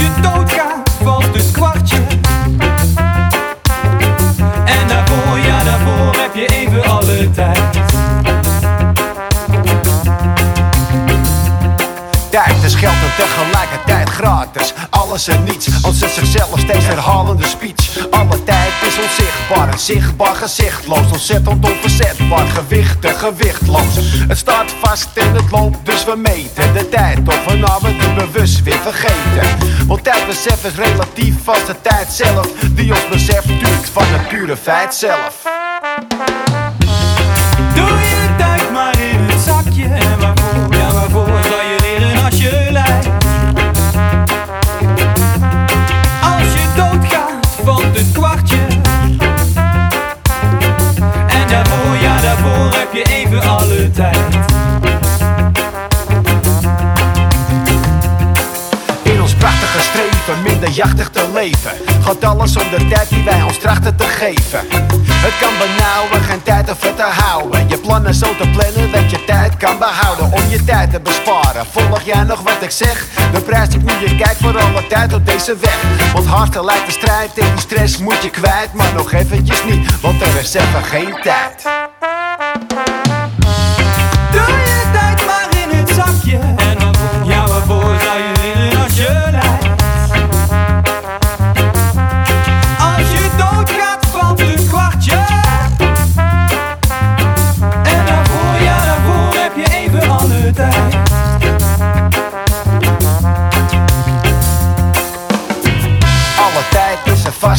越都加 Is geld en tegelijkertijd gratis. Alles en niets, het zichzelf steeds herhalende speech. Alle tijd is onzichtbaar zichtbaar gezichtloos. Ontzettend onverzetbaar, gewichtig, gewichtloos. Het staat vast en het loopt, dus we meten de tijd. Of nou het bewust weer vergeten. Want tijdbesef is relatief als de tijd zelf. Die ons besef duurt van het pure feit zelf. Tijd In ons prachtige streven minder jachtig te leven. Gaat alles om de tijd die wij ons trachten te geven. Het kan benauwen, geen tijd ervoor te houden. Je plannen zo te plannen dat je tijd kan behouden. Om je tijd te besparen. Volg jij nog wat ik zeg? Dan prijs ik nu je kijkt voor alle tijd op deze weg. Want harten lijkt de strijd en die stress moet je kwijt Maar nog eventjes niet, want er is even geen tijd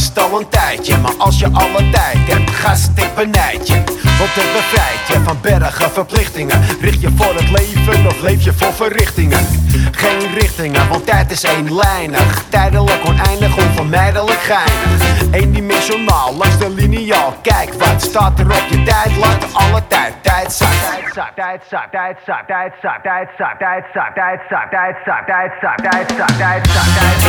vast al een tijdje Maar als je alle tijd hebt, gast ik Want het bevrijdt je van bergen verplichtingen Richt je voor het leven of leef je voor verrichtingen Geen richtingen, want tijd is eenlijnig Tijdelijk oneindig, onvermijdelijk geinig Eendimensionaal, langs de lineaal Kijk wat staat er op je tijd, laat alle tijd Tijd zak, tijd zak, tijd tijd tijd tijd tijd tijd tijd zak, tijd tijd tijd tijd